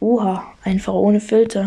Oha, einfach ohne Filter.